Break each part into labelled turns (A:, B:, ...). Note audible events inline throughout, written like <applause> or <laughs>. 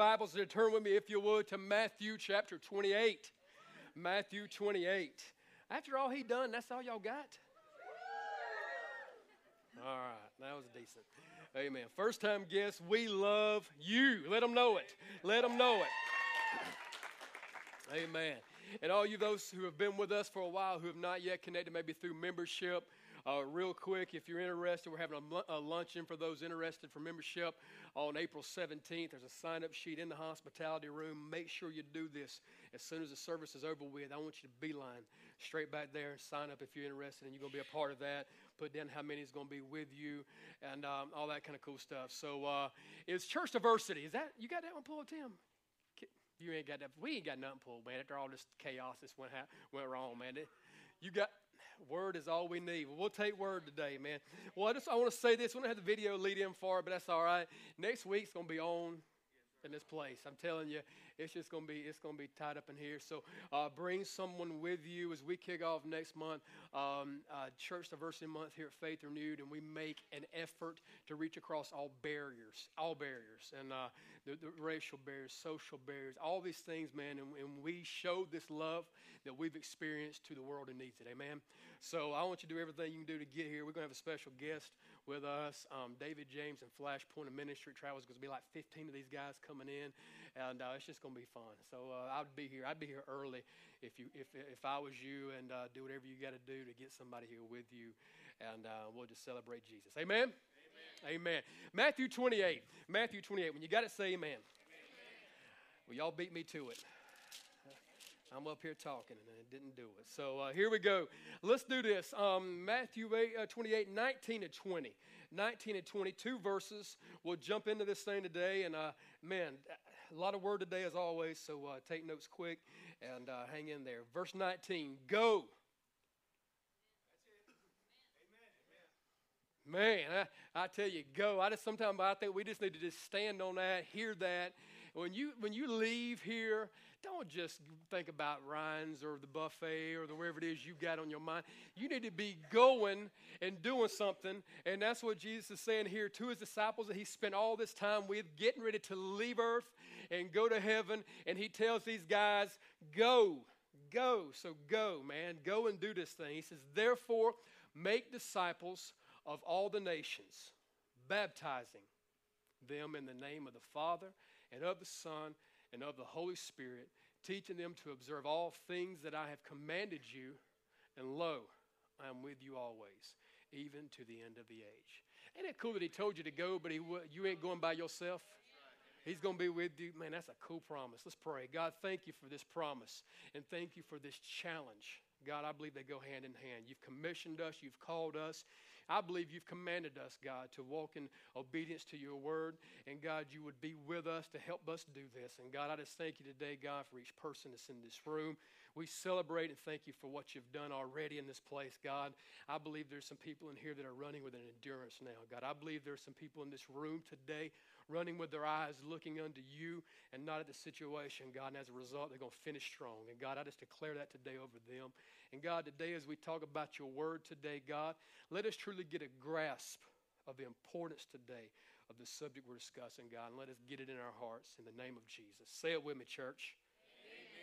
A: Bibles to turn with me, if you would, to Matthew chapter 28. Matthew 28. After all he done, that's all y'all got? All right, that was decent. Amen. First time guests, we love you. Let them know it. Let them know it. Amen. And all you those who have been with us for a while who have not yet connected, maybe through membership, uh, real quick, if you're interested, we're having a, a, luncheon for those interested for membership on April 17th. There's a sign up sheet in the hospitality room. Make sure you do this as soon as the service is over with. I want you to beeline straight back there and sign up if you're interested and you're going to be a part of that. Put down how many is going to be with you and um, all that kind of cool stuff. So uh, it's church diversity. Is that you got that one pulled, Tim? You ain't got that. We ain't got nothing pulled, man. After all this chaos this went, ha- went wrong, man. It, you got Word is all we need. we'll take word today, man. Well, I just I want to say this. We don't have the video lead in for it, but that's all right. Next week's gonna be on in this place. I'm telling you, it's just gonna be it's gonna be tied up in here. So uh, bring someone with you as we kick off next month, um, uh, Church Diversity Month here at Faith Renewed, and we make an effort to reach across all barriers, all barriers, and uh, the, the, racial barriers, social barriers, all these things, man. And, and we show this love that we've experienced to the world who needs it. Amen. So I want you to do everything you can do to get here. We're going to have a special guest with us, um, David James and Flashpoint of Ministry Travels. Going to be like 15 of these guys coming in, and uh, it's just going to be fun. So uh, I'd be here. I'd be here early if you if if I was you, and uh, do whatever you got to do to get somebody here with you, and uh, we'll just celebrate Jesus. Amen? amen. Amen. Matthew 28. Matthew 28. When you got it, say amen. amen. Well, y'all beat me to it. I'm up here talking and it didn't do it. So uh, here we go. Let's do this. Um, Matthew 8, uh, 28, 19 and 20. 19 and 22 verses. We'll jump into this thing today. And uh, man, a lot of word today as always. So uh, take notes quick and uh, hang in there. Verse 19 Go. Man, I, I, tell you, go. I just sometimes I think we just need to just stand on that, hear that. When you when you leave here, don't just think about Ryan's or the buffet or the wherever it is you've got on your mind. You need to be going and doing something. And that's what Jesus is saying here to his disciples that he spent all this time with, getting ready to leave earth and go to heaven. And he tells these guys, go, go. So go, man. Go and do this thing. He says, therefore, make disciples of all the nations, baptizing them in the name of the Father and of the Son and of the Holy Spirit, teaching them to observe all things that I have commanded you. And lo, I am with you always, even to the end of the age. Ain't it cool that he told you to go, but he, you ain't going by yourself? He's going to be with you. Man, that's a cool promise. Let's pray. God, thank you for this promise and thank you for this challenge. God, I believe they go hand in hand. You've commissioned us, you've called us, I believe you've commanded us, God, to walk in obedience to your word. And God, you would be with us to help us do this. And God, I just thank you today, God, for each person that's in this room. We celebrate and thank you for what you've done already in this place, God. I believe there's some people in here that are running with an endurance now, God. I believe there's some people in this room today running with their eyes looking unto you and not at the situation, God. And as a result, they're going to finish strong. And God, I just declare that today over them. And God, today as we talk about your word today, God, let us truly get a grasp of the importance today of the subject we're discussing, God, and let us get it in our hearts in the name of Jesus. Say it with me, church.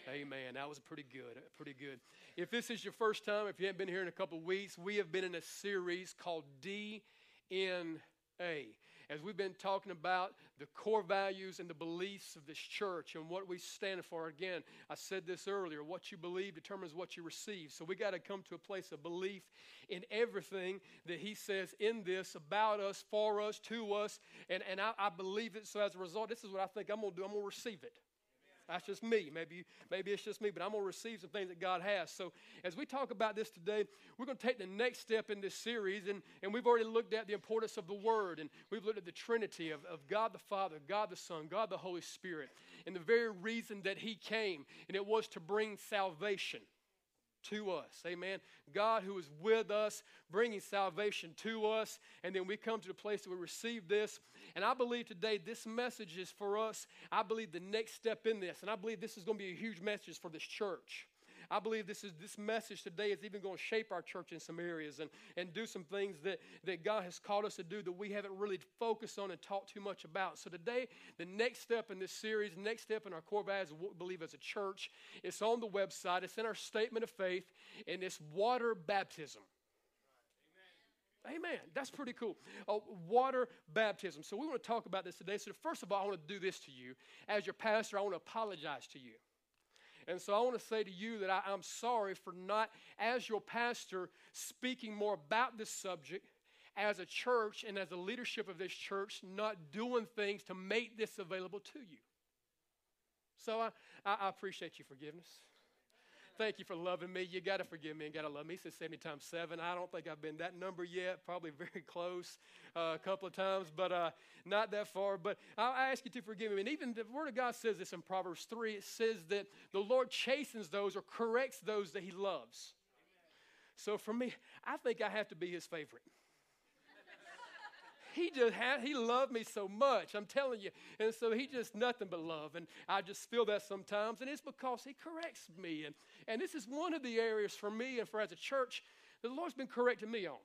A: Amen. That was pretty good. Pretty good. If this is your first time, if you haven't been here in a couple weeks, we have been in a series called DNA as we've been talking about the core values and the beliefs of this church and what we stand for. Again, I said this earlier what you believe determines what you receive. So we got to come to a place of belief in everything that He says in this about us, for us, to us. And, and I, I believe it. So as a result, this is what I think I'm going to do I'm going to receive it. That's just me. Maybe, maybe it's just me, but I'm going to receive some things that God has. So, as we talk about this today, we're going to take the next step in this series. And, and we've already looked at the importance of the Word, and we've looked at the Trinity of, of God the Father, God the Son, God the Holy Spirit, and the very reason that He came, and it was to bring salvation to us. Amen. God who is with us, bringing salvation to us. And then we come to the place that we receive this. And I believe today this message is for us. I believe the next step in this, and I believe this is going to be a huge message for this church. I believe this is this message today is even going to shape our church in some areas and, and do some things that, that God has called us to do that we haven't really focused on and talked too much about. So today, the next step in this series, the next step in our core values what we believe as a church, it's on the website, it's in our statement of faith, and it's water baptism. Amen. That's pretty cool. Uh, water baptism. So, we want to talk about this today. So, first of all, I want to do this to you. As your pastor, I want to apologize to you. And so I want to say to you that I, am sorry for not, as your pastor, speaking more about this subject as a church and as a leadership of this church, not doing things to make this available to you. So I, I, appreciate your forgiveness. Thank you for loving me. You got to forgive me and got to love me. He said 70 times 7. I don't think I've been that number yet, probably <laughs> very close uh, a couple of times, but uh, not that far. But I ask you to forgive me. And even the Word of God says this in Proverbs 3 it says that the Lord chastens those or corrects those that He loves. So for me, I think I have to be His favorite he just had, he loved me so much. I'm telling you. And so he just nothing but love. And I just feel that sometimes. And it's because he corrects me. And, and this is one of the areas for me and for as a church that the Lord's been correcting me on.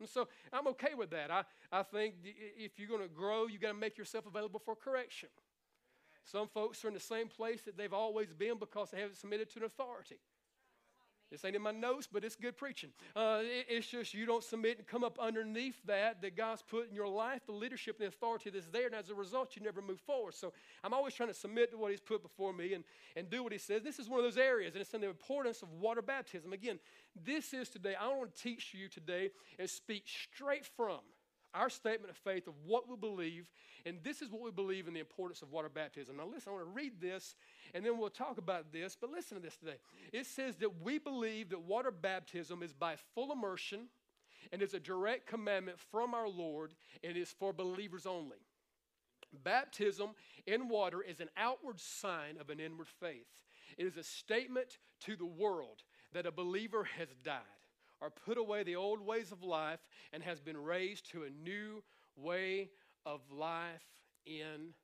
A: And so I'm okay with that. I, I think if you're going to grow, you got to make yourself available for correction. Some folks are in the same place that they've always been because they haven't submitted to an authority. This ain't in my notes, but it's good preaching. Uh, it, it's just you don't submit and come up underneath that that God's put in your life, the leadership and the authority that's there, and as a result, you never move forward. So I'm always trying to submit to what He's put before me and, and do what He says. This is one of those areas, and it's in the importance of water baptism. Again, this is today, I want to teach you today and speak straight from our statement of faith of what we believe, and this is what we believe in the importance of water baptism. Now, listen, I want to read this, and then we'll talk about this, but listen to this today. It says that we believe that water baptism is by full immersion and is a direct commandment from our Lord and is for believers only. Baptism in water is an outward sign of an inward faith. It is a statement to the world that a believer has died or put away the old ways of life and has been raised to a new way of life in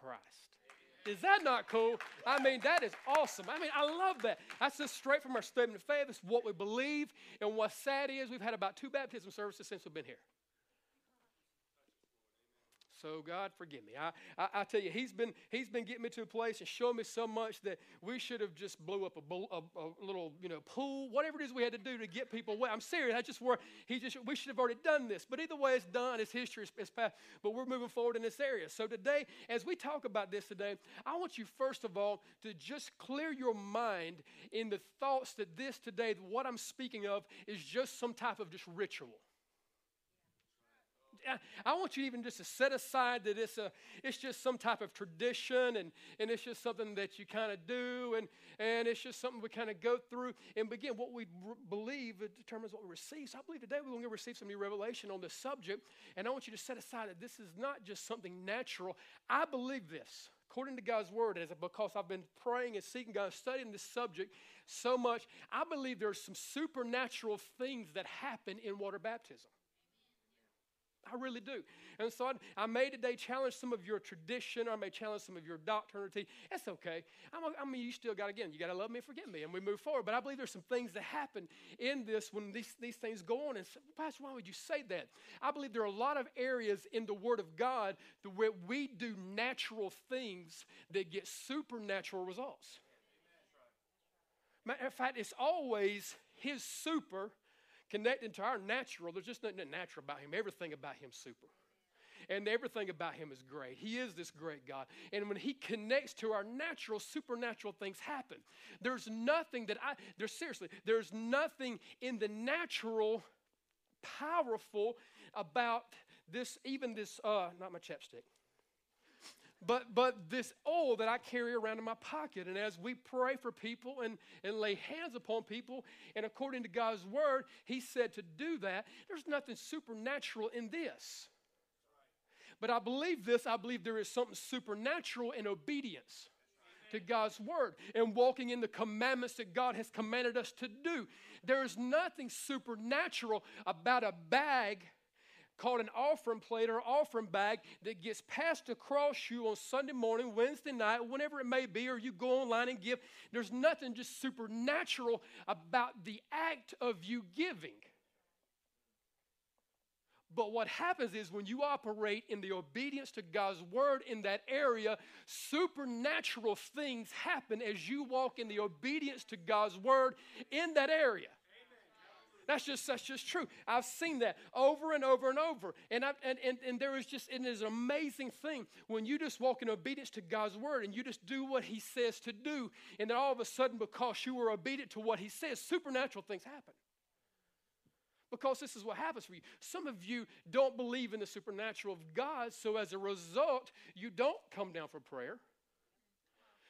A: Christ. Is that not cool? I mean, that is awesome. I mean, I love that. That's just straight from our statement of faith. It's what we believe. And what's sad is we've had about two baptism services since we've been here. So God, forgive me. I, I, I, tell you, he's been he's been getting me to a place and showing me so much that we should have just blew up a, a, a, little you know pool, whatever it is we had to do to get people away. I'm serious. I just were he just we should have already done this. But either way, it's done. It's history. It's, it's past. But we're moving forward in this area. So today, as we talk about this today, I want you first of all to just clear your mind in the thoughts that this today, what I'm speaking of, is just some type of just ritual. I want you even just to set aside that it's, a, it's just some type of tradition and, and it's just something that you kind of do and, and it's just something we kind of go through. And begin what we believe determines what we receive. So I believe today we're going to receive some new revelation on this subject. And I want you to set aside that this is not just something natural. I believe this according to God's word, as because I've been praying and seeking God, studying this subject so much, I believe there's some supernatural things that happen in water baptism. I really do. And so I, I may today challenge some of your tradition, or I may challenge some of your doctrinity. It's okay. I mean, you still got, again, you got to love me and forgive me, and we move forward. But I believe there's some things that happen in this when these, these things go on. And so, Pastor, why would you say that? I believe there are a lot of areas in the Word of God where we do natural things that get supernatural results. Matter of fact, it's always His super connecting to our natural, there's just nothing natural about him. Everything about him super. And everything about him is great. He is this great God. And when he connects to our natural, supernatural things happen. There's nothing that I, there's seriously, there's nothing in the natural powerful about this, even this, uh, not my chapstick but but this oil that I carry around in my pocket. And as we pray for people and, and lay hands upon people, and according to God's word, He said to do that, there's nothing supernatural in this. But I believe this, I believe there is something supernatural in obedience to God's word and walking in the commandments that God has commanded us to do. There is nothing supernatural about a bag called an offering plate or offering bag that gets passed across you on Sunday morning, Wednesday night, whenever it may be, or you go online and give. There's nothing just supernatural about the act of you giving. But what happens is when you operate in the obedience to God's word in that area, supernatural things happen as you walk in the obedience to God's word in that area. That's just that's just true. I've seen that over and over and over. And I, and, and, and there is just it is an amazing thing when you just walk in obedience to God's word and you just do what He says to do, and then all of a sudden, because you were obedient to what He says, supernatural things happen. Because this is what happens for you. Some of you don't believe in the supernatural of God, so as a result, you don't come down for prayer.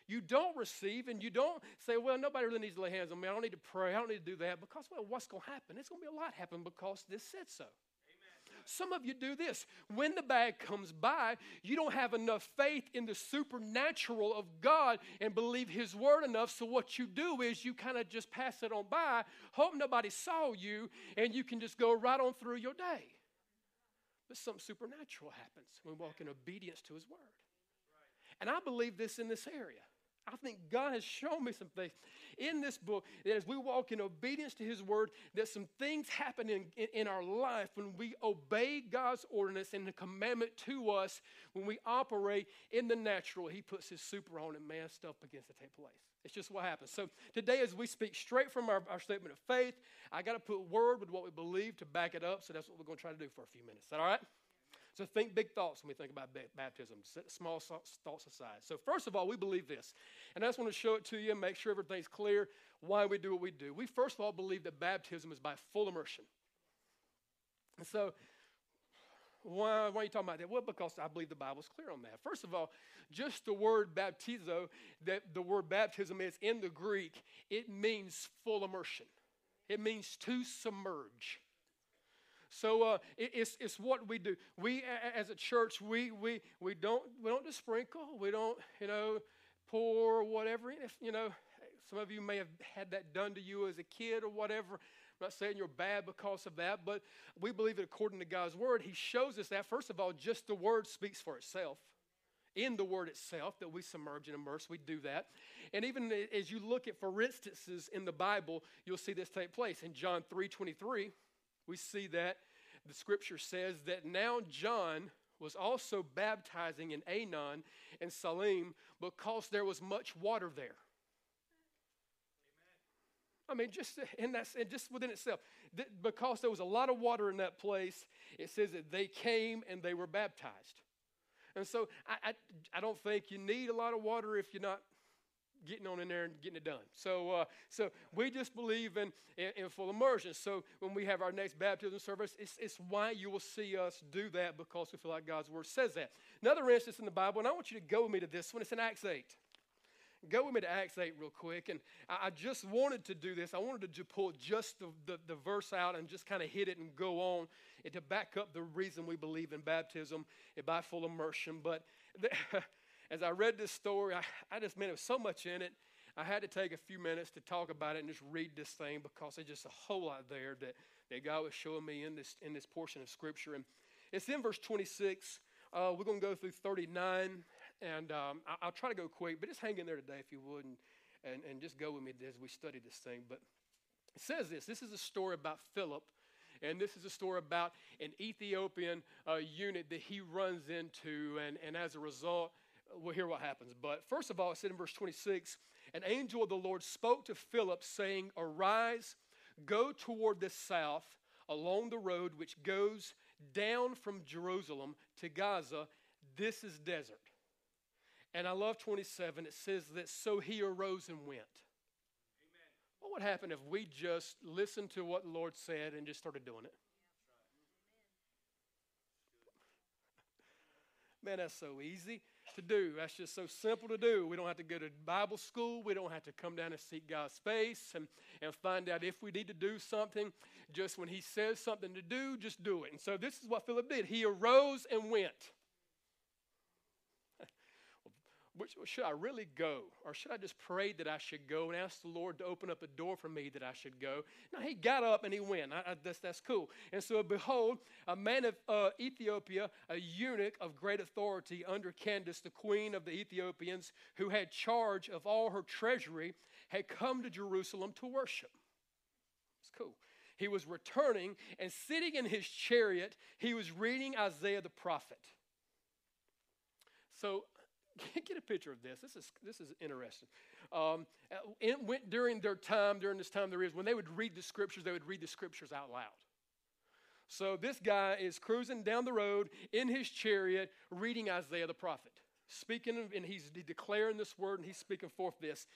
A: You don't receive, and you don't say, Well, nobody really needs to lay hands on me. I don't need to pray. I don't need to do that. Because, well, what's going to happen? It's going to be a lot happen because this said so. Some of you do this. When the bag comes by, you don't have enough faith in the supernatural of God and believe His word enough. So, what you do is you kind of just pass it on by, hope nobody saw you, and you can just go right on through your day. But something supernatural happens when we walk in obedience to His word. And I believe this in this area. I think God has shown me some things in this book that as we walk in obedience to His word, that some things happen in, in, in, our life when we obey God's ordinance and the commandment to us, when we operate in the natural, He puts His super on and man, stuff begins to take place. It's just what happens. So today, as we speak straight from our, our statement of faith, I got to put word with what we believe to back it up. So that's what we're going to try to do for a few minutes. All right? So think big thoughts when we think about baptism. Small thoughts aside. So first of all, we believe this. And I just want to show it to you and make sure everything's clear why we do what we do. We first of all believe that baptism is by full immersion. And so why, why, are you talking about that? Well, because I believe the Bible's clear on that. First of all, just the word baptizo, that the word baptism is in the Greek, it means full immersion. It means to submerge. So uh, it, it's, it's what we do. We, as a church, we, we, we, don't, we don't just sprinkle. We don't, you know, pour whatever. If, you know, some of you may have had that done to you as a kid or whatever. I'm not saying you're bad because of that, but we believe that according to God's word, He shows us that, first of all, just the word speaks for itself. In the word itself, that we submerge and immerse, we do that. And even as you look at, for instances in the Bible, you'll see this take place. In John 3 23, we see that the scripture says that now John was also baptizing in Aenon and Salim because there was much water there. I mean, just in that, just within itself, because there was a lot of water in that place, it says that they came and they were baptized. And so I, I, I don't think you need a lot of water if you're not getting on in there and getting it done. So, uh, so we just believe in, in, in, full immersion. So when we have our next baptism service, it's, it's why you will see us do that because we feel like God's word says that. Another instance in the Bible, and I want you to go with me to this one. It's in Acts 8. Go with me to Acts 8 real quick. And I, I just wanted to do this. I wanted to pull just the, the, the verse out and just kind of hit it and go on and to back up the reason we believe in baptism by full immersion. But the, <laughs> as I read this story, I, I just, man, there was so much in it. I had to take a few minutes to talk about it and just read this thing because there's just a whole lot there that, that God was showing me in this, in this portion of Scripture. And it's in verse 26. Uh, we're going to go through 39, and um, I, will try to go quick, but just hang in there today if you would, and, and, and just go with me as we study this thing. But it says this this is a story about Philip. And this is a story about an Ethiopian uh, eunuch that he runs into, and, and as a result, we'll hear what happens. But first of all, it said in verse 26 An angel of the Lord spoke to Philip, saying, Arise, go toward the south along the road which goes down from Jerusalem to Gaza. This is desert. And I love 27. It says that so he arose and went. Amen. What would happen if we just listened to what the Lord said and just started doing it? <laughs> Man, that's so easy to do. That's just so simple to do. We don't have to go to Bible school. We don't have to come down and seek God's face and, and find out if we need to do something. Just when He says something to do, just do it. And so this is what Philip did. He arose and went. Which, should I really go? Or should I just pray that I should go and ask the Lord to open up a door for me that I should go? Now he got up and he went. I, I, that's, that's cool. And so, behold, a man of uh, Ethiopia, a eunuch of great authority under Candace, the queen of the Ethiopians, who had charge of all her treasury, had come to Jerusalem to worship. It's cool. He was returning and sitting in his chariot, he was reading Isaiah the prophet. So get a picture of this. This is, this is interesting. Um, it went during their time, during this time there is, when they would read the scriptures, they would read the scriptures out loud. So this guy is cruising down the road in his chariot, reading Isaiah the prophet, speaking, and he's declaring this word, and he's speaking forth this.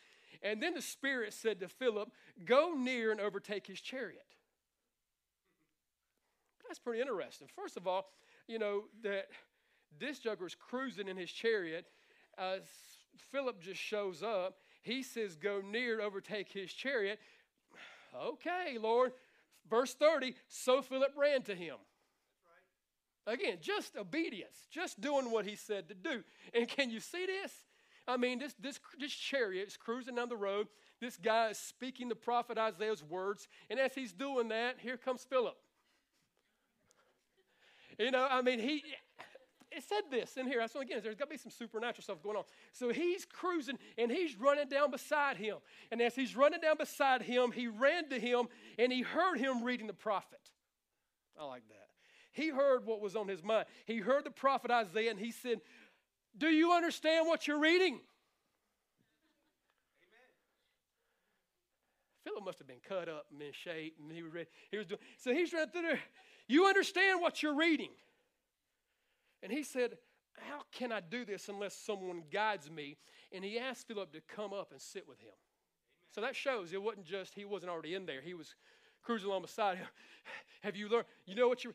A: And then the Spirit said to Philip, Go near and overtake his chariot. That's pretty interesting. First of all, you know, that this joker is cruising in his chariot. Uh, Philip just shows up. He says, Go near, overtake his chariot. Okay, Lord. Verse 30 So Philip ran to him. Again, just obedience, just doing what he said to do. And can you see this? I mean, this, this, this chariot is cruising down the road. This guy is speaking the prophet Isaiah's words. And as he's doing that, here comes Philip. You know, I mean, he, it said this in here. So again, there's got to be some supernatural stuff going on. So he's cruising and he's running down beside him. And as he's running down beside him, he ran to him and he heard him reading the prophet. I like that. He heard what was on his mind. He heard the prophet Isaiah and he said, Do you understand what you're reading? Philip must have been cut up and in shape, and he was ready. He was doing so. He's running through there. You understand what you're reading? And he said, How can I do this unless someone guides me? And he asked Philip to come up and sit with him. Amen. So that shows it wasn't just he wasn't already in there. He was cruising along beside him. <laughs> Have you learned? You know what you're.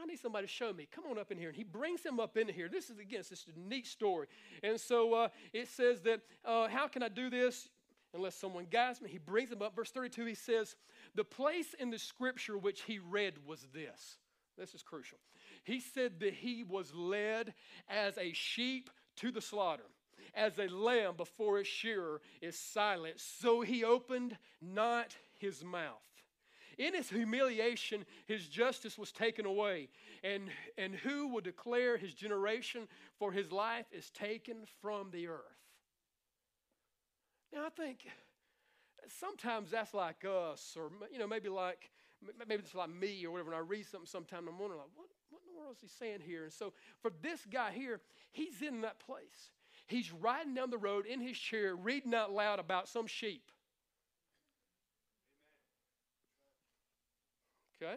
A: I need somebody to show me. Come on up in here. And he brings him up in here. This is, again, it's just a neat story. And so uh, it says that, uh, how can I do this unless someone guides me? He brings him up. Verse 32, he says, The place in the scripture which he read was this. This is crucial. He said that he was led as a sheep to the slaughter, as a lamb before its shearer is silent, so he opened not his mouth. In his humiliation, his justice was taken away. And, and who will declare his generation? For his life is taken from the earth. Now, I think sometimes that's like us, or you know, maybe like maybe it's like me or whatever. And I read something sometime, I'm wondering, like, what, world is he saying here? And so for this guy here, he's in that place. He's riding down the road in his chair, reading out loud about some sheep. Okay?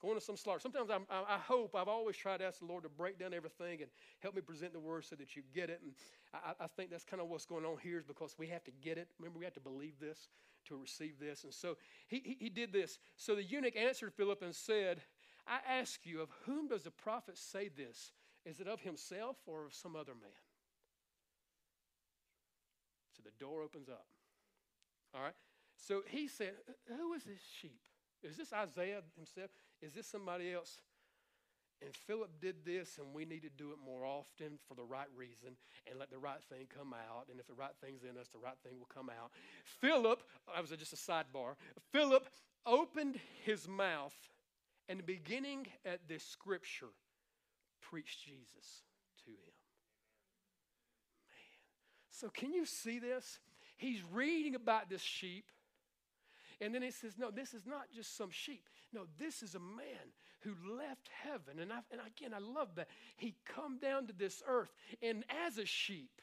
A: Going to some slaughter. Sometimes I'm, i hope, I've always tried to ask the Lord to break down everything and help me present the word so that you get it. And I, I think that's kind of what's going on here is because we have to get it. Remember, we have to believe this to receive this. And so he, he, he did this. So the eunuch answered Philip and said, I ask you, of whom does the prophet say this? Is it of himself or of some other man? So the door opens up. All right? So he said, Who is this sheep? Is this Isaiah himself? Is this somebody else? And Philip did this, and we need to do it more often for the right reason and let the right thing come out. And if the right thing's in us, the right thing will come out. Philip, I was just a sidebar, Philip opened his mouth and beginning at this scripture, preach Jesus to him. Man. So, can you see this? He's reading about this sheep. And then he says, No, this is not just some sheep. No, this is a man who left heaven. And, I, and again, I love that. He come down to this earth. And as a sheep,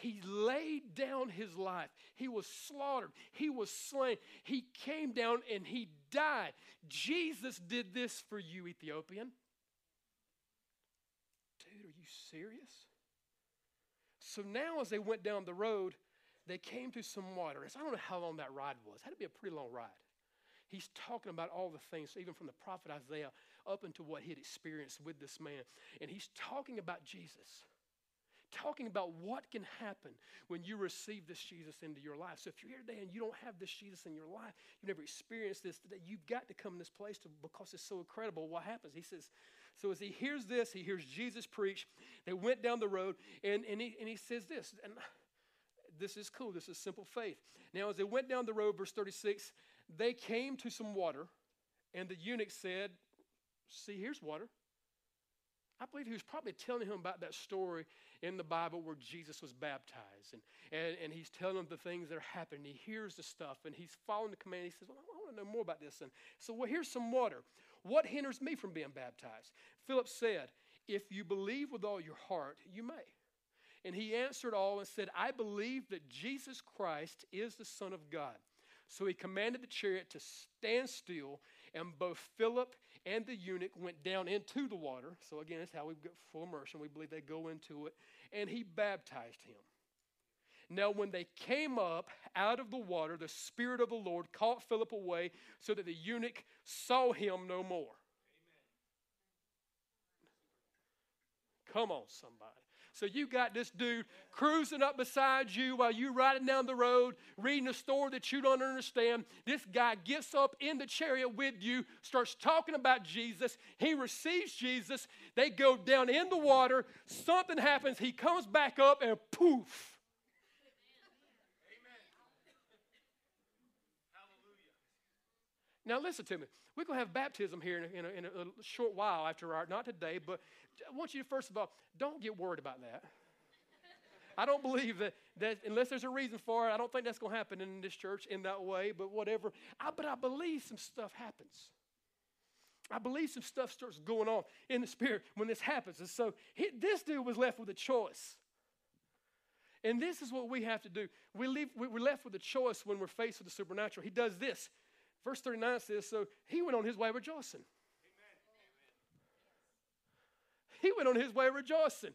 A: he laid down his life. He was slaughtered. He was slain. He came down and he died. Jesus did this for you, Ethiopian. Dude, are you serious? So now, as they went down the road, they came to some water. I don't know how long that ride was. It had to be a pretty long ride. He's talking about all the things, even from the prophet Isaiah up into what he had experienced with this man. And he's talking about Jesus talking about what can happen when you receive this Jesus into your life. So if you're here today and you don't have this Jesus in your life, you've never experienced this today, you've got to come to this place to, because it's so incredible what happens. He says, So as he hears this, he hears Jesus preach. They went down the road, and, and, he, and he says this, and this is cool. This is simple faith. Now, as they went down the road, verse 36, they came to some water, and the eunuch said, See, here's water. I believe he was probably telling him about that story in the Bible where Jesus was baptized. And, and, and he's telling him the things that are happening. He hears the stuff and he's following the command. He says, well, I want to know more about this. And so, well, here's some water. What hinders me from being baptized? Philip said, If you believe with all your heart, you may. And he answered all and said, I believe that Jesus Christ is the Son of God. So he commanded the chariot to stand still, and both Philip and the eunuch went down into the water. So again, it's how we get full immersion. We believe they go into it. And he baptized him. Now, when they came up out of the water, the Spirit of the Lord caught Philip away so that the eunuch saw him no more. Amen. Come on, somebody. So you got this dude cruising up beside you while you riding down the road, reading a story that you don't understand. This guy gets up in the chariot with you, starts talking about Jesus. He receives Jesus. They go down in the water. Something happens. He comes back up and poof. Now, listen to me. We're going to have baptism here in a, in, a, in a, short while after our, not today, but I want you to, first of all, don't get worried about that. I don't believe that, that unless there's a reason for it, I don't think that's going to happen in this church in that way, but whatever. I, but I believe some stuff happens. I believe some stuff starts going on in the spirit when this happens. And so he, this dude was left with a choice. And this is what we have to do. We leave, we, we're left with a choice when we're faced with the supernatural. He does this. Verse 39 says, So he went on his way rejoicing. <laughs> He went on his way rejoicing.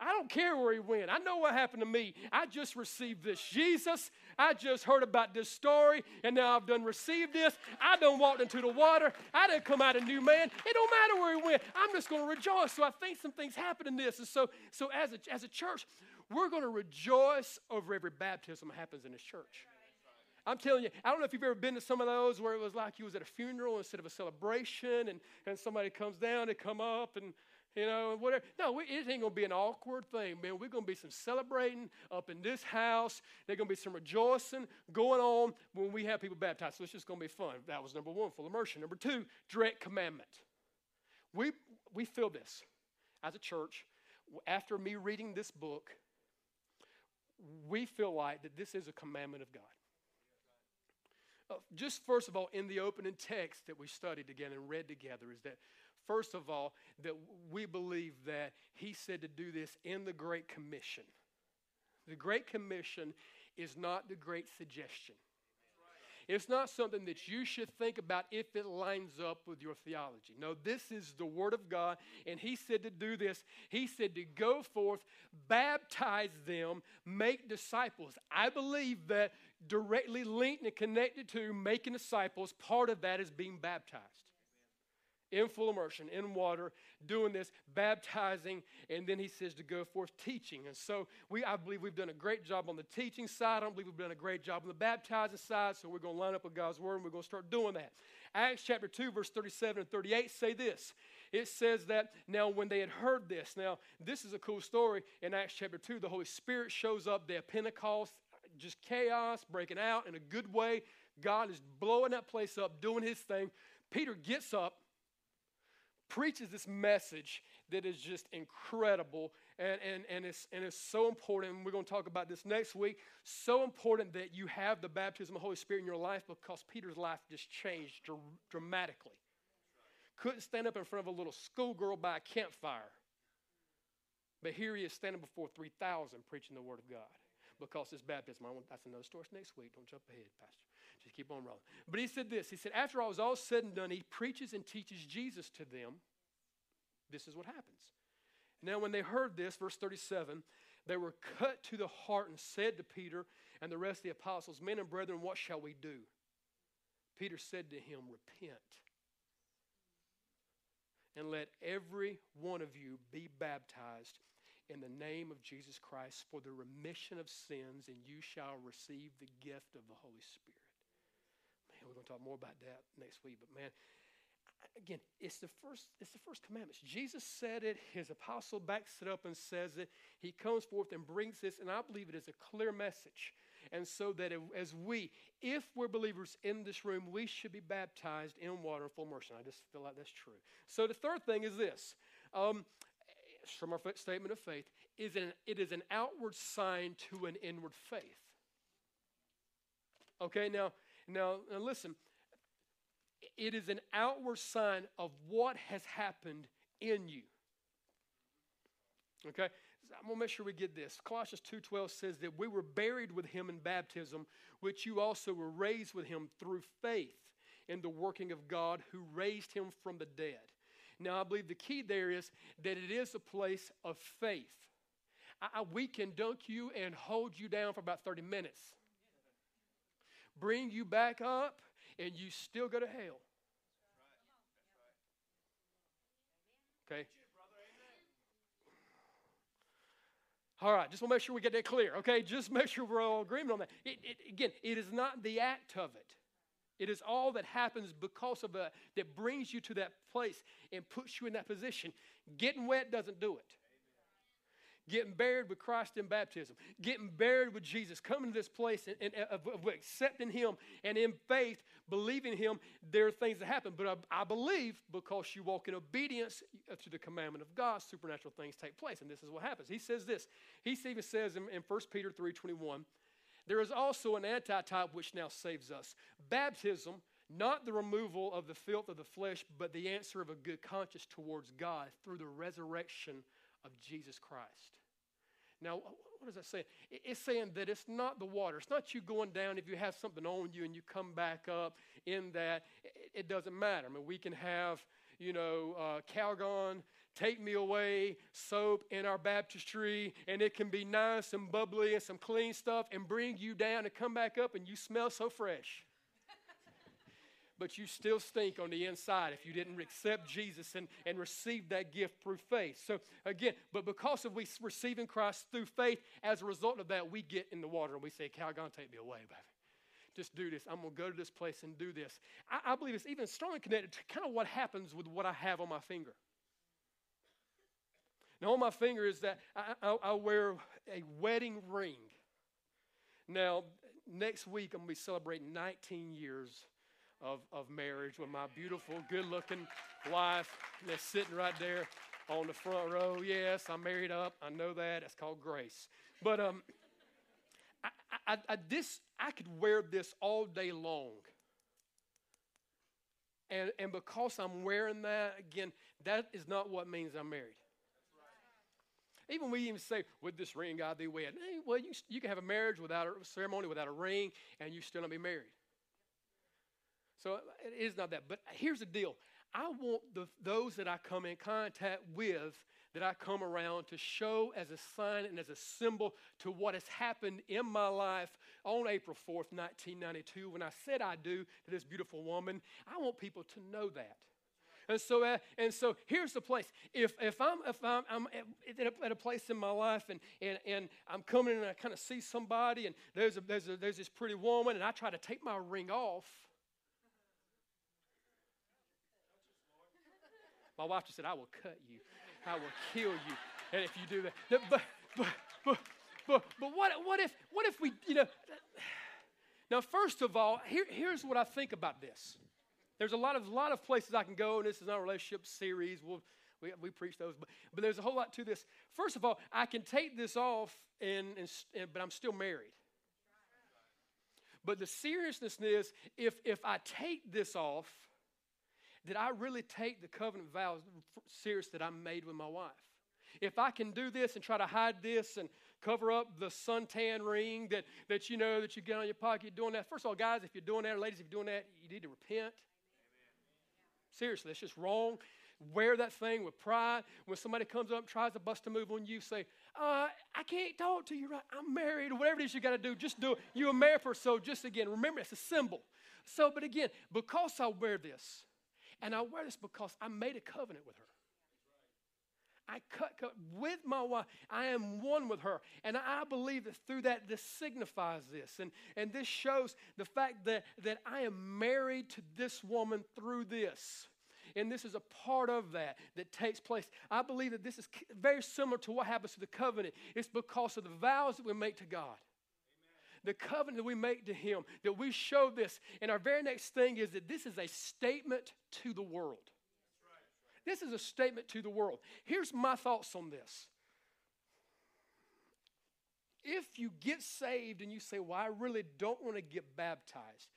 A: I don't care where he went. I know what happened to me. I just received this Jesus. I just heard about this story, and now I've done received this. I done walked into the water. I didn't come out a new man. It don't matter where he went. I'm just going to rejoice. So I think some things happen in this. And so, so as a, as a church, we're going to rejoice over every baptism that happens in this church. I'm telling you, I don't know if you've ever been to some of those where it was like you was at a funeral instead of a celebration, and, and somebody comes down, they come up, and you know, whatever. No, we, it ain't gonna be an awkward thing, man. We're gonna be some celebrating up in this house. There's gonna be some rejoicing going on when we have people baptized. So it's just gonna be fun. That was number one, full immersion. Number two, direct commandment. We we feel this as a church. After me reading this book, we feel like that this is a commandment of God. Uh, just first of all, in the opening text that we studied together and read together, is that first of all, that we believe that he said to do this in the Great Commission. The Great Commission is not the Great Suggestion. It's not something that you should think about if it lines up with your theology. No, this is the Word of God, and He said to do this. He said to go forth, baptize them, make disciples. I believe that directly linked and connected to making disciples, part of that is being baptized. In full immersion, in water, doing this, baptizing, and then he says to go forth teaching. And so we, I believe we've done a great job on the teaching side. I don't believe we've done a great job on the baptizing side, so we're going to line up with God's word and we're going to start doing that. Acts chapter 2, verse 37 and 38 say this. It says that now when they had heard this, now this is a cool story. In Acts chapter 2, the Holy Spirit shows up there Pentecost just chaos breaking out in a good way. God is blowing that place up, doing his thing. Peter gets up, preaches this message that is just incredible and, and, and, it's, and it's so important. We're going to talk about this next week. So important that you have the baptism of the Holy Spirit in your life because Peter's life just changed dr- dramatically. Couldn't stand up in front of a little schoolgirl by a campfire. But here he is standing before 3,000 preaching the Word of God because it's baptism. That's another story next week. Don't jump ahead, Pastor. Just keep on rolling. But he said this He said, After all was all said and done, he preaches and teaches Jesus to them. This is what happens. Now, when they heard this, verse 37, they were cut to the heart and said to Peter and the rest of the apostles, Men and brethren, what shall we do? Peter said to him, Repent and let every one of you be baptized in the name of Jesus Christ for the remission of sins, and you shall receive the gift of the Holy Spirit. We're going to talk more about that next week, but man, again, it's the first, it's the first commandments. Jesus said it, his apostle backs it up and says it. He comes forth and brings this, and I believe it is a clear message. And so that as we, if we're believers in this room, we should be baptized in water in full immersion. I just feel like that's true. So the third thing is this. Um, from our statement of faith, is an, it is an outward sign to an inward faith. Okay, now, now, now listen, it is an outward sign of what has happened in you. Okay? I'm going to make sure we get this. Colossians 2:12 says that we were buried with him in baptism, which you also were raised with him through faith in the working of God who raised him from the dead. Now, I believe the key there is that it is a place of faith. I, we can dunk you and hold you down for about 30 minutes, bring you back up, and you still go to hell. Okay? All right, just want to make sure we get that clear, okay? Just make sure we're all agreement on that. It, it, again, it is not the act of it. It is all that happens because of that that brings you to that place and puts you in that position. Getting wet doesn't do it getting buried with Christ in baptism, getting buried with Jesus, coming to this place and, and uh, of, of, accepting Him and in faith, believing Him, there are things that happen. But I, I, believe because you walk in obedience uh, to the commandment of God, supernatural things take place. And this is what happens. He says this. He even says in, in 1 Peter 3.21, there is also an antitype which now saves us. Baptism, not the removal of the filth of the flesh, but the answer of a good conscience towards God through the resurrection of Jesus Christ. Now, what does that say? It's saying that it's not the water. It's not you going down if you have something on you and you come back up in that. It doesn't matter. I mean, we can have, you know, uh, Calgon, take me away, soap in our baptistry, and it can be nice and bubbly and some clean stuff and bring you down and come back up and you smell so fresh but you still stink on the inside if you didn't accept Jesus and, and receive that gift through faith. So, again, but because of we receiving Christ through faith, as a result of that, we get in the water and we say, Calgon, take me away, baby. Just do this. I'm going to go to this place and do this. I, I believe it's even strongly connected to kind of what happens with what I have on my finger. Now, on my finger is that I, I, I wear a wedding ring. Now, next week, I'm going to be celebrating 19 years of, of marriage with my beautiful, good looking wife that's sitting right there on the front row. Yes, I'm married up. I know that. It's called grace. But um, I, I, I, this, I could wear this all day long. And, and because I'm wearing that, again, that is not what means I'm married. Even we even say, with this ring God be wed? Hey, well, you, you can have a marriage without a ceremony, without a ring, and you still not be married. So it is not that. But here's the deal I want the, those that I come in contact with, that I come around to show as a sign and as a symbol to what has happened in my life on April 4th, 1992, when I said I do to this beautiful woman. I want people to know that. And so, uh, and so here's the place. If, if I'm, if I'm, I'm at, a, at a place in my life and, and, and I'm coming and I kind of see somebody and there's, a, there's, a, there's this pretty woman and I try to take my ring off, My wife just said, I will cut you. I will kill you. And if you do that. But, but, but, but, but what, what, if, what if we, you know. Now, first of all, here, here's what I think about this. There's a lot of, lot of places I can go, and this is our relationship series. We'll, we, we preach those, but, but there's a whole lot to this. First of all, I can take this off, and, and, and but I'm still married. But the seriousness is, if, if I take this off, did I really take the covenant vows serious that I made with my wife? If I can do this and try to hide this and cover up the suntan ring that, that you know that you get on your pocket, doing that. First of all, guys, if you're doing that, ladies, if you're doing that, you need to repent. Seriously, it's just wrong. Wear that thing with pride. When somebody comes up tries to bust a move on you, say, uh, I can't talk to you right. I'm married, whatever it is you got to do, just do it. You're a married person, so just again, remember it's a symbol. So, but again, because I wear this, and I wear this because I made a covenant with her. I cut, cut with my wife. I am one with her. And I believe that through that, this signifies this. And, and this shows the fact that, that I am married to this woman through this. And this is a part of that that takes place. I believe that this is very similar to what happens to the covenant. It's because of the vows that we make to God. The covenant that we make to Him, that we show this. And our very next thing is that this is a statement to the world. This is a statement to the world. Here's my thoughts on this. If you get saved and you say, Well, I really don't want to get baptized,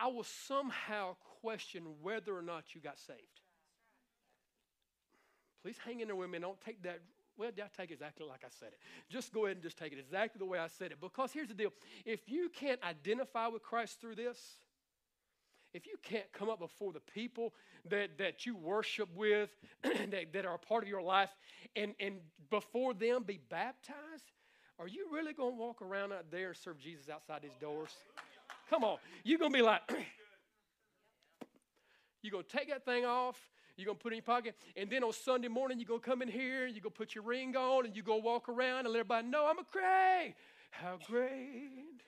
A: I will somehow question whether or not you got saved. Please hang in there with me. Don't take that. Well, I take it exactly like I said it. Just go ahead and just take it exactly the way I said it. Because here's the deal if you can't identify with Christ through this, if you can't come up before the people that, that you worship with, <clears throat> that, that are a part of your life, and, and before them be baptized, are you really going to walk around out there and serve Jesus outside these doors? Come on. You're going to be like, you're going to take that thing off. You're going to put it in your pocket. And then on Sunday morning, you're going to come in here and you're going to put your ring on and you're going to walk around and let everybody know I'm a Craig. How great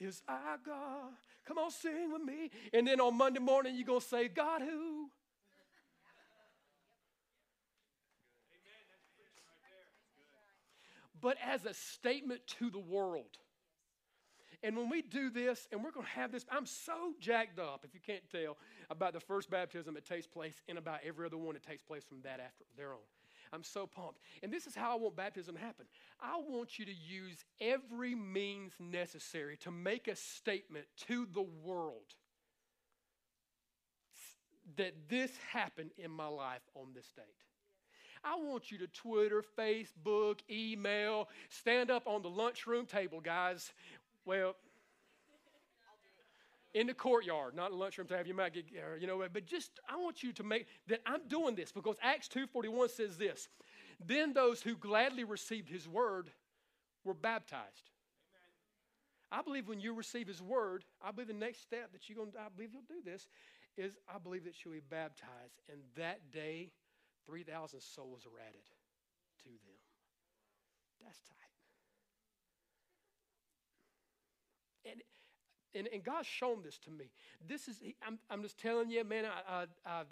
A: is our God. Come on, sing with me. And then on Monday morning, you're going to say, God who? But as a statement to the world. And when we do this, and we're going to have this, I'm so jacked up, if you can't tell, about the first baptism that takes place and about every other one that takes place from that after their own. I'm so pumped. And this is how I want baptism to happen. I want you to use every means necessary to make a statement to the world that this happened in my life on this date. I want you to Twitter, Facebook, email, stand up on the lunchroom table, guys, well, in the courtyard, not in lunchroom table. You might get, uh, you know, but just I want you to make that I'm doing this because Acts 2:41 says this. Then those who gladly received his word were baptized. I believe when you receive his word, I believe the next step that you're going to, I believe you'll do this, is I believe that you'll be baptized. And that day, 3,000 souls are added to them. That's and, and, and God's shown this to me. This is, I'm, I'm just telling you, man, I, I, I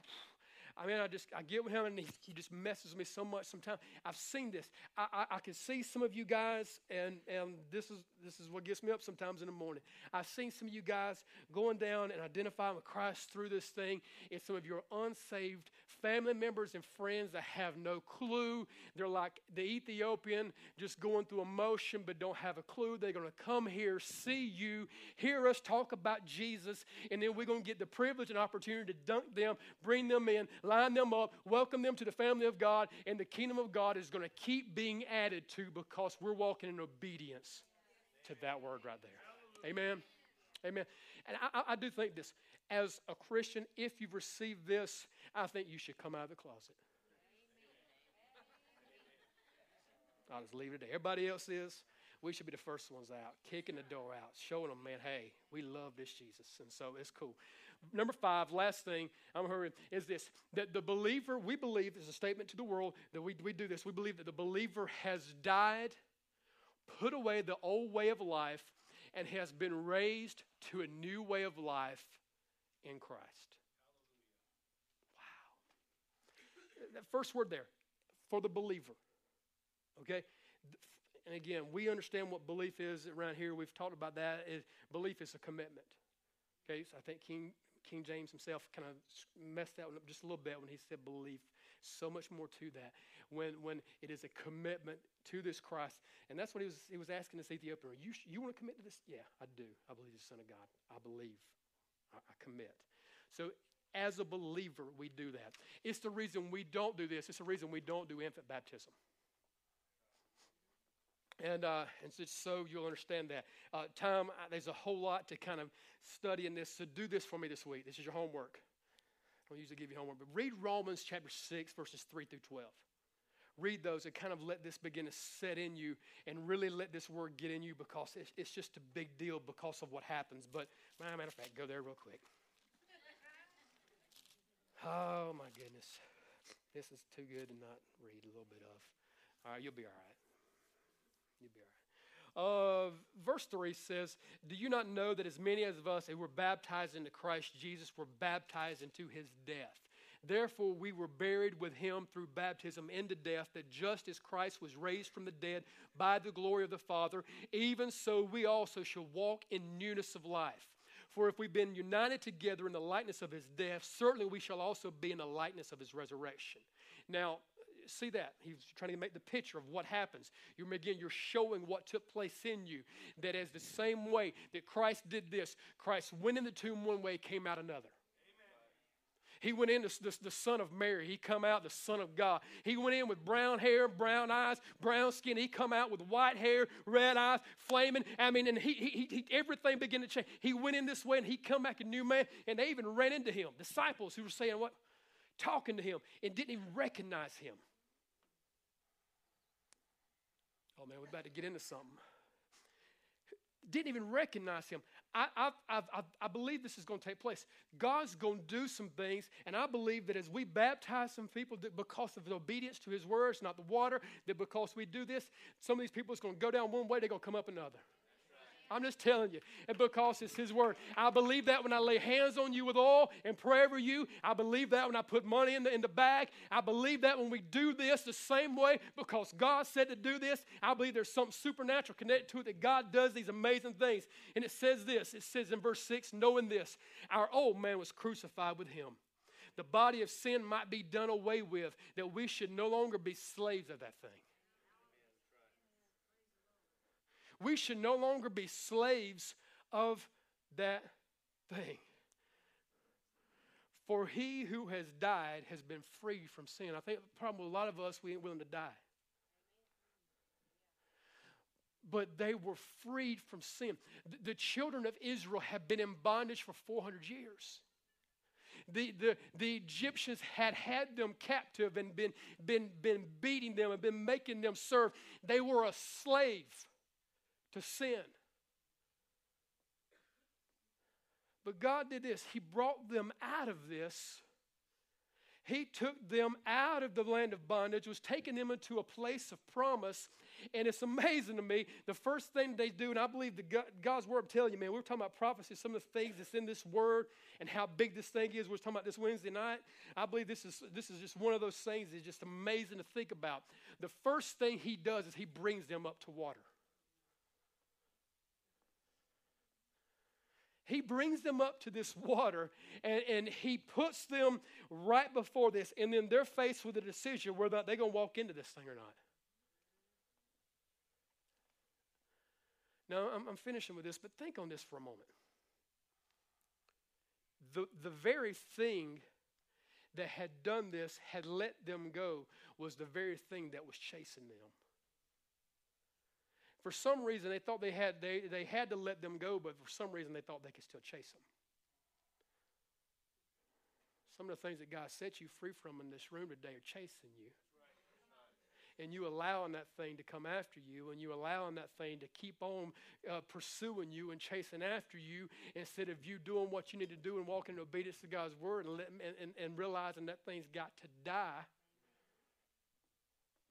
A: I mean, I just I get with him and he, he just messes with me so much. Sometimes I've seen this. I, I, I, can see some of you guys, and and this is this is what gets me up sometimes in the morning. I've seen some of you guys going down and identifying with Christ through this thing. It's some of your unsaved family members and friends that have no clue. They're like the Ethiopian, just going through emotion but don't have a clue. They're going to come here, see you, hear us talk about Jesus, and then we're going to get the privilege and opportunity to dunk them, bring them in, line them up, welcome them to the family of God, and the kingdom of God is going to keep being added to because we're walking in obedience to that word right there. Amen. Amen. And I, I, do think this as a Christian, if you've received this, I think you should come out of the closet. I'll just leave it there. Everybody else is. We should be the first ones out, kicking the door out, showing them, man, hey, we love this Jesus. And so it's cool. Number five, last thing I'm hearing is this that the believer, we believe, is a statement to the world that we, we do this. We believe that the believer has died, put away the old way of life, and has been raised to a new way of life in Christ. Wow. That first word there, for the believer. Okay? And again, we understand what belief is around here. We've talked about that. It, belief is a commitment. Okay, so I think King King James himself kind of messed that one up just a little bit when he said belief. So much more to that. When, when it is a commitment to this Christ. And that's what he was, he was asking this Ethiopian. You, you want to commit to this? Yeah, I do. I believe the Son of God. I believe. I, commit. So as a believer, we do that. It's the reason we don't do this. It's the reason we don't do infant baptism. And, uh, and so you'll understand that. Uh, uh, there's a whole lot to kind of study in this, so do this for me this week. This is your homework. I don't usually give you homework, but read Romans chapter 6, verses 3 through 12. Read those and kind of let this begin to set in you and really let this word get in you because it's, it's just a big deal because of what happens. But, matter of fact, go there real quick. Oh, my goodness. This is too good to not read a little bit of. All right, you'll be all right. You'll be all right. Uh, verse 3 says, Do you not know that as many as of us who were baptized into Christ Jesus were baptized into his death? Therefore, we were buried with him through baptism into death, that just as Christ was raised from the dead by the glory of the Father, even so we also shall walk in newness of life. For if we've been united together in the likeness of his death, certainly we shall also be in the likeness of his resurrection. Now, see that. He's trying to make the picture of what happens. You're again, you're showing what took place in you. That as the same way that Christ did this, Christ went in the tomb one way, came out another. He went in, the, the, the, son of Mary. He come out the son of God. He went in with brown hair, brown eyes, brown skin. He come out with white hair, red eyes, flaming. I mean, and he, he, he, everything began to change. He went in this way and he come back a new man. And they even ran into him. Disciples who were saying what? Talking to him and didn't even recognize him. Oh man, we're about to get into something. Didn't even recognize him. I, I, I, I believe this is going to take place. God's going to do some things, and I believe that as we baptize some people, that because of obedience to His words, not the water, that because we do this, some of these people is going to go down one way, they're going to come up another. I'm just telling you. And because it's His Word. I believe that when I lay hands on you with oil and pray over you. I believe that when I put money in the, in the bag. I believe that when we do this the same way because God said to do this. I believe there's something supernatural connected to it that God does these amazing things. And it says this it says in verse 6 knowing this, our old man was crucified with Him. The body of sin might be done away with, that we should no longer be slaves of that thing. We should no longer be slaves of that thing. For he who has died has been freed from sin. I think the problem with a lot of us, we ain't willing to die. But they were freed from sin. The, children of Israel have been in bondage for 400 years. The, the, the Egyptians had had them captive and been, been, been beating them and been making them serve. They were a slave to sin. But God did this. He brought them out of this. He took them out of the land of bondage, was taking them into a place of promise. And it's amazing to me. The first thing they do, and I believe the God, God's word, I'm telling you, man, we are talking about prophecy, some of the things that's in this word and how big this thing is. We are talking about this Wednesday night. I believe this is, this is just one of those things that's just amazing to think about. The first thing he does is he brings them up to water. He brings them up to this water and, and he puts them right before this, and then they're faced with a decision whether they're going to walk into this thing or not. Now, I'm, I'm finishing with this, but think on this for a moment. The, the very thing that had done this, had let them go, was the very thing that was chasing them. For some reason, they thought they had, they, they had to let them go, but for some reason, they thought they could still chase them. Some of the things that God set you free from in this room today are chasing you. And you allowing that thing to come after you, and you allowing that thing to keep on uh, pursuing you and chasing after you instead of you doing what you need to do and walking in obedience to God's word and, let, and, and, and realizing that thing's got to die.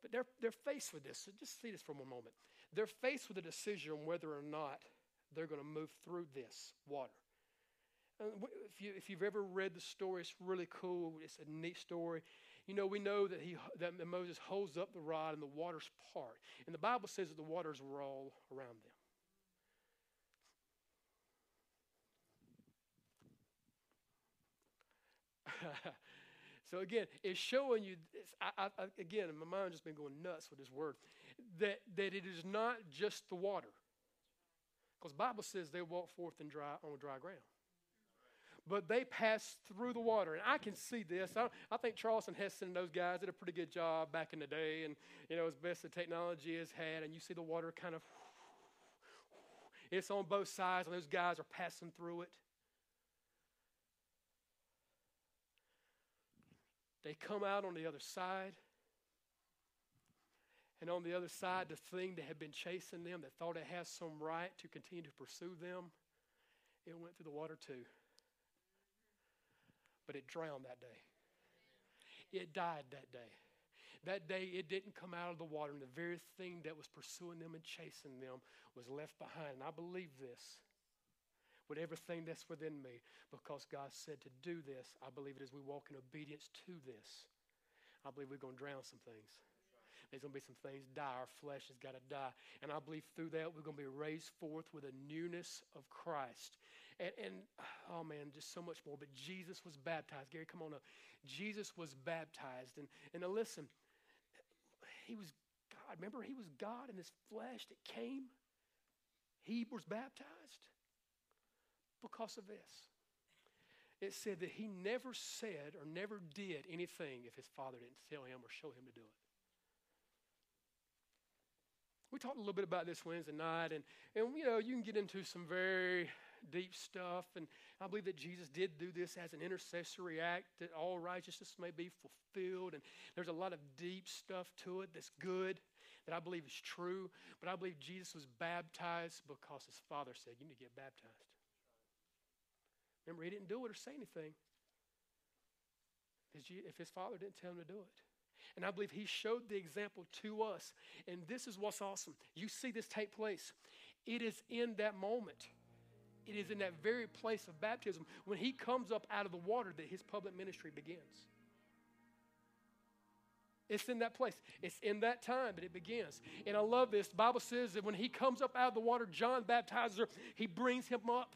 A: But they're, they're faced with this. So just see this for one moment they're faced with a decision whether or not they're going to move through this water. if, you, if you've ever read the story, it's really cool. It's a neat story. You know, we know that, he, that Moses holds up the rod and the waters part. And the Bible says that the waters were all around them. <laughs> so again, it's showing you. It's, I, I, again, my mind's just been going nuts with this word that, that it is not just the water. Because Bible says they walk forth in dry, on dry ground. But they pass through the water. And I can see this. I, I think Charlton Heston and those guys did a pretty good job back in the day. And, you know, as best the technology has had. And you see the water kind of, it's on both sides, and those guys are passing through it. They come out on the other side. And on the other side, the thing that had been chasing them, that thought it has some right to continue to pursue them, it went through the water too. But it drowned that day. It died that day. That day, it didn't come out of the water, and the very thing that was pursuing them and chasing them was left behind. And I believe this with everything that's within me because God said to do this. I believe it as we walk in obedience to this. I believe we're going to drown some things. There's going to be some things die. Our flesh has got to die. And I believe through that, we're going to be raised forth with a newness of Christ. And, and, oh man, just so much more. But Jesus was baptized. Gary, come on up. Jesus was baptized. And, and now listen, he was God. Remember, he was God in his flesh that came. He was baptized because of this. It said that he never said or never did anything if his father didn't tell him or show him to do it. We talked a little bit about this Wednesday night, and, and you know, you can get into some very deep stuff. And I believe that Jesus did do this as an intercessory act that all righteousness may be fulfilled. And there's a lot of deep stuff to it that's good that I believe is true. But I believe Jesus was baptized because his father said, You need to get baptized. Remember, he didn't do it or say anything if his father didn't tell him to do it. And I believe he showed the example to us. And this is what's awesome. You see this take place. It is in that moment it is in that very place of baptism when he comes up out of the water that his public ministry begins. It's in that place. It's in that time that it begins. And I love this. The Bible says that when he comes up out of the water, John baptizes her, he brings him up.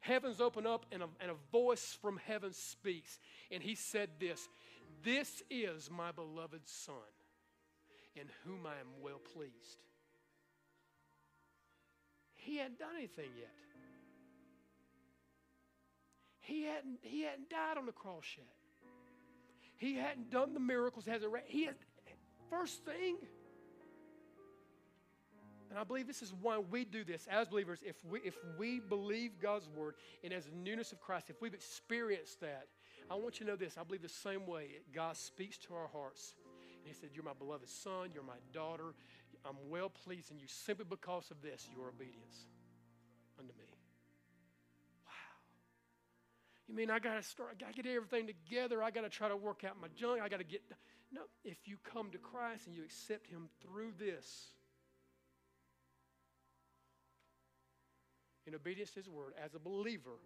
A: Heavens open up, and a, and a voice from heaven speaks. And he said this This is my beloved Son, in whom I am well pleased. He hadn't done anything yet. He hadn't, he hadn't died on the cross yet. He hadn't done the miracles. Hasn't he had, first thing. And I believe this is why we do this as believers. If we, if we believe God's word and as newness of Christ, if we've experienced that, I want you to know this. I believe the same way God speaks to our hearts. And He said, You're my beloved son, you're my daughter. I'm well pleased in you simply because of this, your obedience unto me. Wow. You mean I gotta start, I gotta get everything together, I gotta try to work out my junk, I gotta get no, if you come to Christ and you accept Him through this, in obedience to His word, as a believer,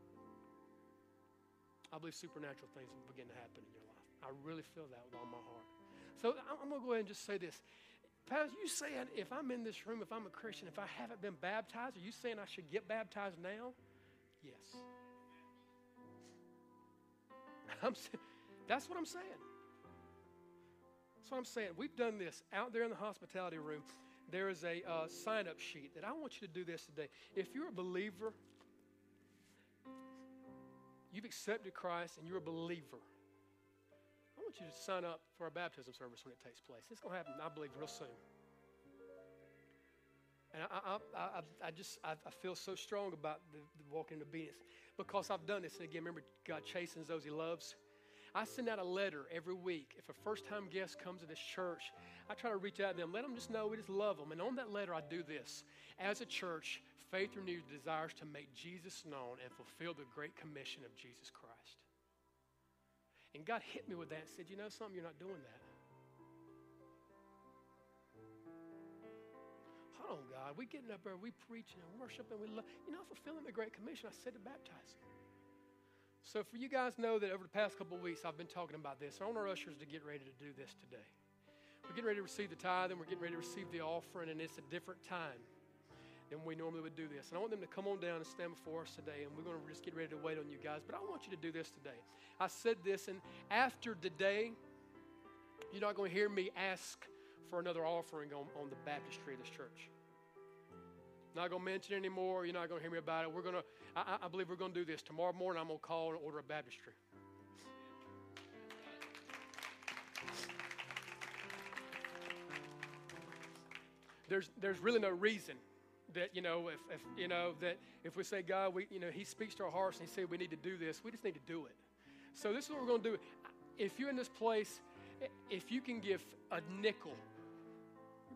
A: I believe supernatural things will begin to happen in your life. I really feel that with all my heart. So I'm going to go ahead and just say this. Pastor, you saying if I'm in this room, if I'm a Christian, if I haven't been baptized, are you saying I should get baptized now? Yes. <laughs> I'm, that's what I'm saying. That's what I'm saying. We've done this out there in the hospitality room. There is a uh, sign up sheet that I want you to do this today. If you're a believer, you've accepted Christ and you're a believer, I want you to sign up for our baptism service when it takes place. It's going to happen, I believe, real soon. And I, I, I, I just I, I, feel so strong about the, the walking in obedience because I've done this. And again, remember, God chastens those He loves. I send out a letter every week. If a first time guest comes to this church, I try to reach out to them, let them just know we just love them. And on that letter, I do this. As a church, Faith Renewed desires to make Jesus known and fulfill the great commission of Jesus Christ. And God hit me with that and said, You know something? You're not doing that. Hold on, God. We getting up there, we preaching and worshiping, we love, you know, fulfilling the Great Commission. I said to baptize. So for you guys know that over the past couple of weeks I've been talking about this. I want our ushers to get ready to do this today. We're getting ready to receive the tithe and we're getting ready to receive the offering, and it's a different time than we normally would do this. And I want them to come on down and stand before us today, and we're going to just get ready to wait on you guys. But I want you to do this today. I said this, and after today, you're not going to hear me ask for another offering on, on the baptistry of this church. Not going to mention it anymore. You're not going to hear me about it. We're going to, I, I believe we're going to do this. Tomorrow morning, I'm going to call and order a baptistry. There's, there's really no reason that you know if, if you know that if we say God, we you know He speaks to our hearts and He said we need to do this, we just need to do it. So this is what we're going to do. If you're in this place, if you can give a nickel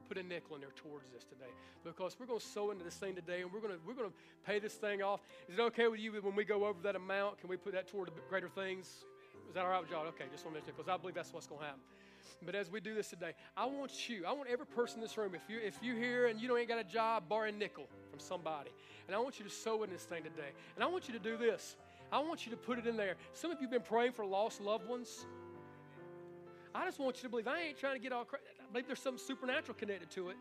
A: put a nickel in there towards this today because we're going to sow into this thing today and we're going to we're going to pay this thing off. Is it okay with you when we go over that amount? Can we put that toward the greater things? Is that all right with y'all? Okay, just want to because I believe that's what's going to happen. But as we do this today, I want you, I want every person in this room, if you if you here and you don't ain't got a job, borrow a nickel from somebody. And I want you to sow in this thing today. And I want you to do this. I want you to put it in there. Some of you have been praying for lost loved ones. I just want you to believe. I ain't trying to get all crazy. I believe there's something supernatural connected to it.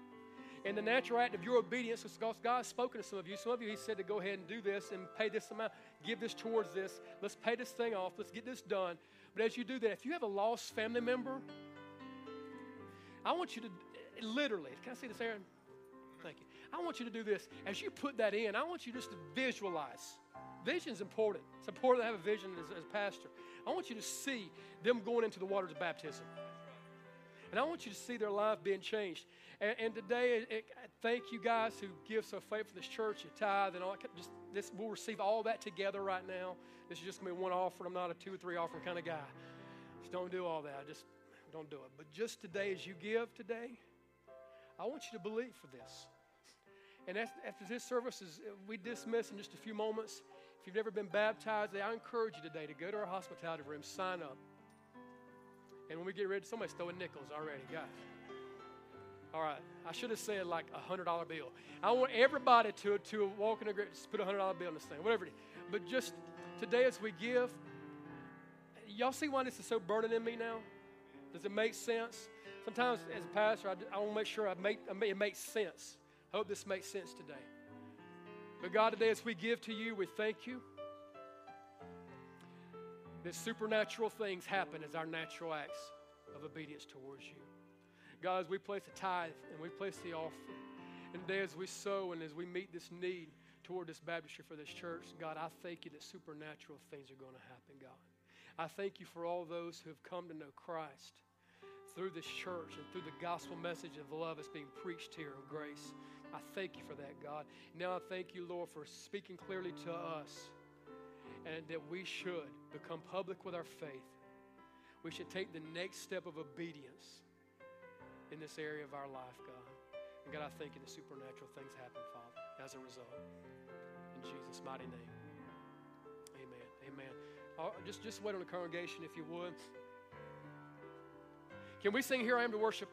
A: And the natural act of your obedience, because God's spoken to some of you. Some of you, He said to go ahead and do this and pay this amount, give this towards this. Let's pay this thing off. Let's get this done. But as you do that, if you have a lost family member, I want you to literally, can I see this, Aaron? Thank you. I want you to do this. As you put that in, I want you just to visualize. Vision is important. It's important to have a vision as, as a pastor. I want you to see them going into the waters of baptism. And I want you to see their life being changed. And, and today, it, it, thank you guys who give so faithful to this church, you tithe, and all that. Just this, we'll receive all that together right now. This is just gonna be one offering. I'm not a two or three offering kind of guy. Just don't do all that. Just don't do it. But just today, as you give today, I want you to believe for this. And after this service is uh, we dismiss in just a few moments. If you've never been baptized, I encourage you today to go to our hospitality room, sign up. And when we get ready, somebody's throwing nickels already, guys. All right, I should have said like a hundred dollar bill. I want everybody to to walk in a just put a hundred dollar bill in this thing, whatever. But just today as we give, y'all see why this is so burning in me now? Does it make sense? Sometimes as a pastor, I, I want to make sure I make, it makes sense. I hope this makes sense today. But God, today as we give to you, we thank you that supernatural things happen as our natural acts of obedience towards you. God, as we place a tithe and we place the offering, and today as we sow and as we meet this need toward this baptistry for this church, God, I thank you that supernatural things are going to happen, God. I thank you for all those who have come to know Christ through this church and through the gospel message of love that's being preached here of grace. I thank you for that, God. Now I thank you, Lord, for speaking clearly to us and that we should become public with our faith. We should take the next step of obedience in this area of our life, God. And God, I thank you that supernatural things happen, Father, as a result. In Jesus' mighty name. Amen. Amen. Uh, just, just wait on the congregation if you would. Can we sing Here I Am to Worship?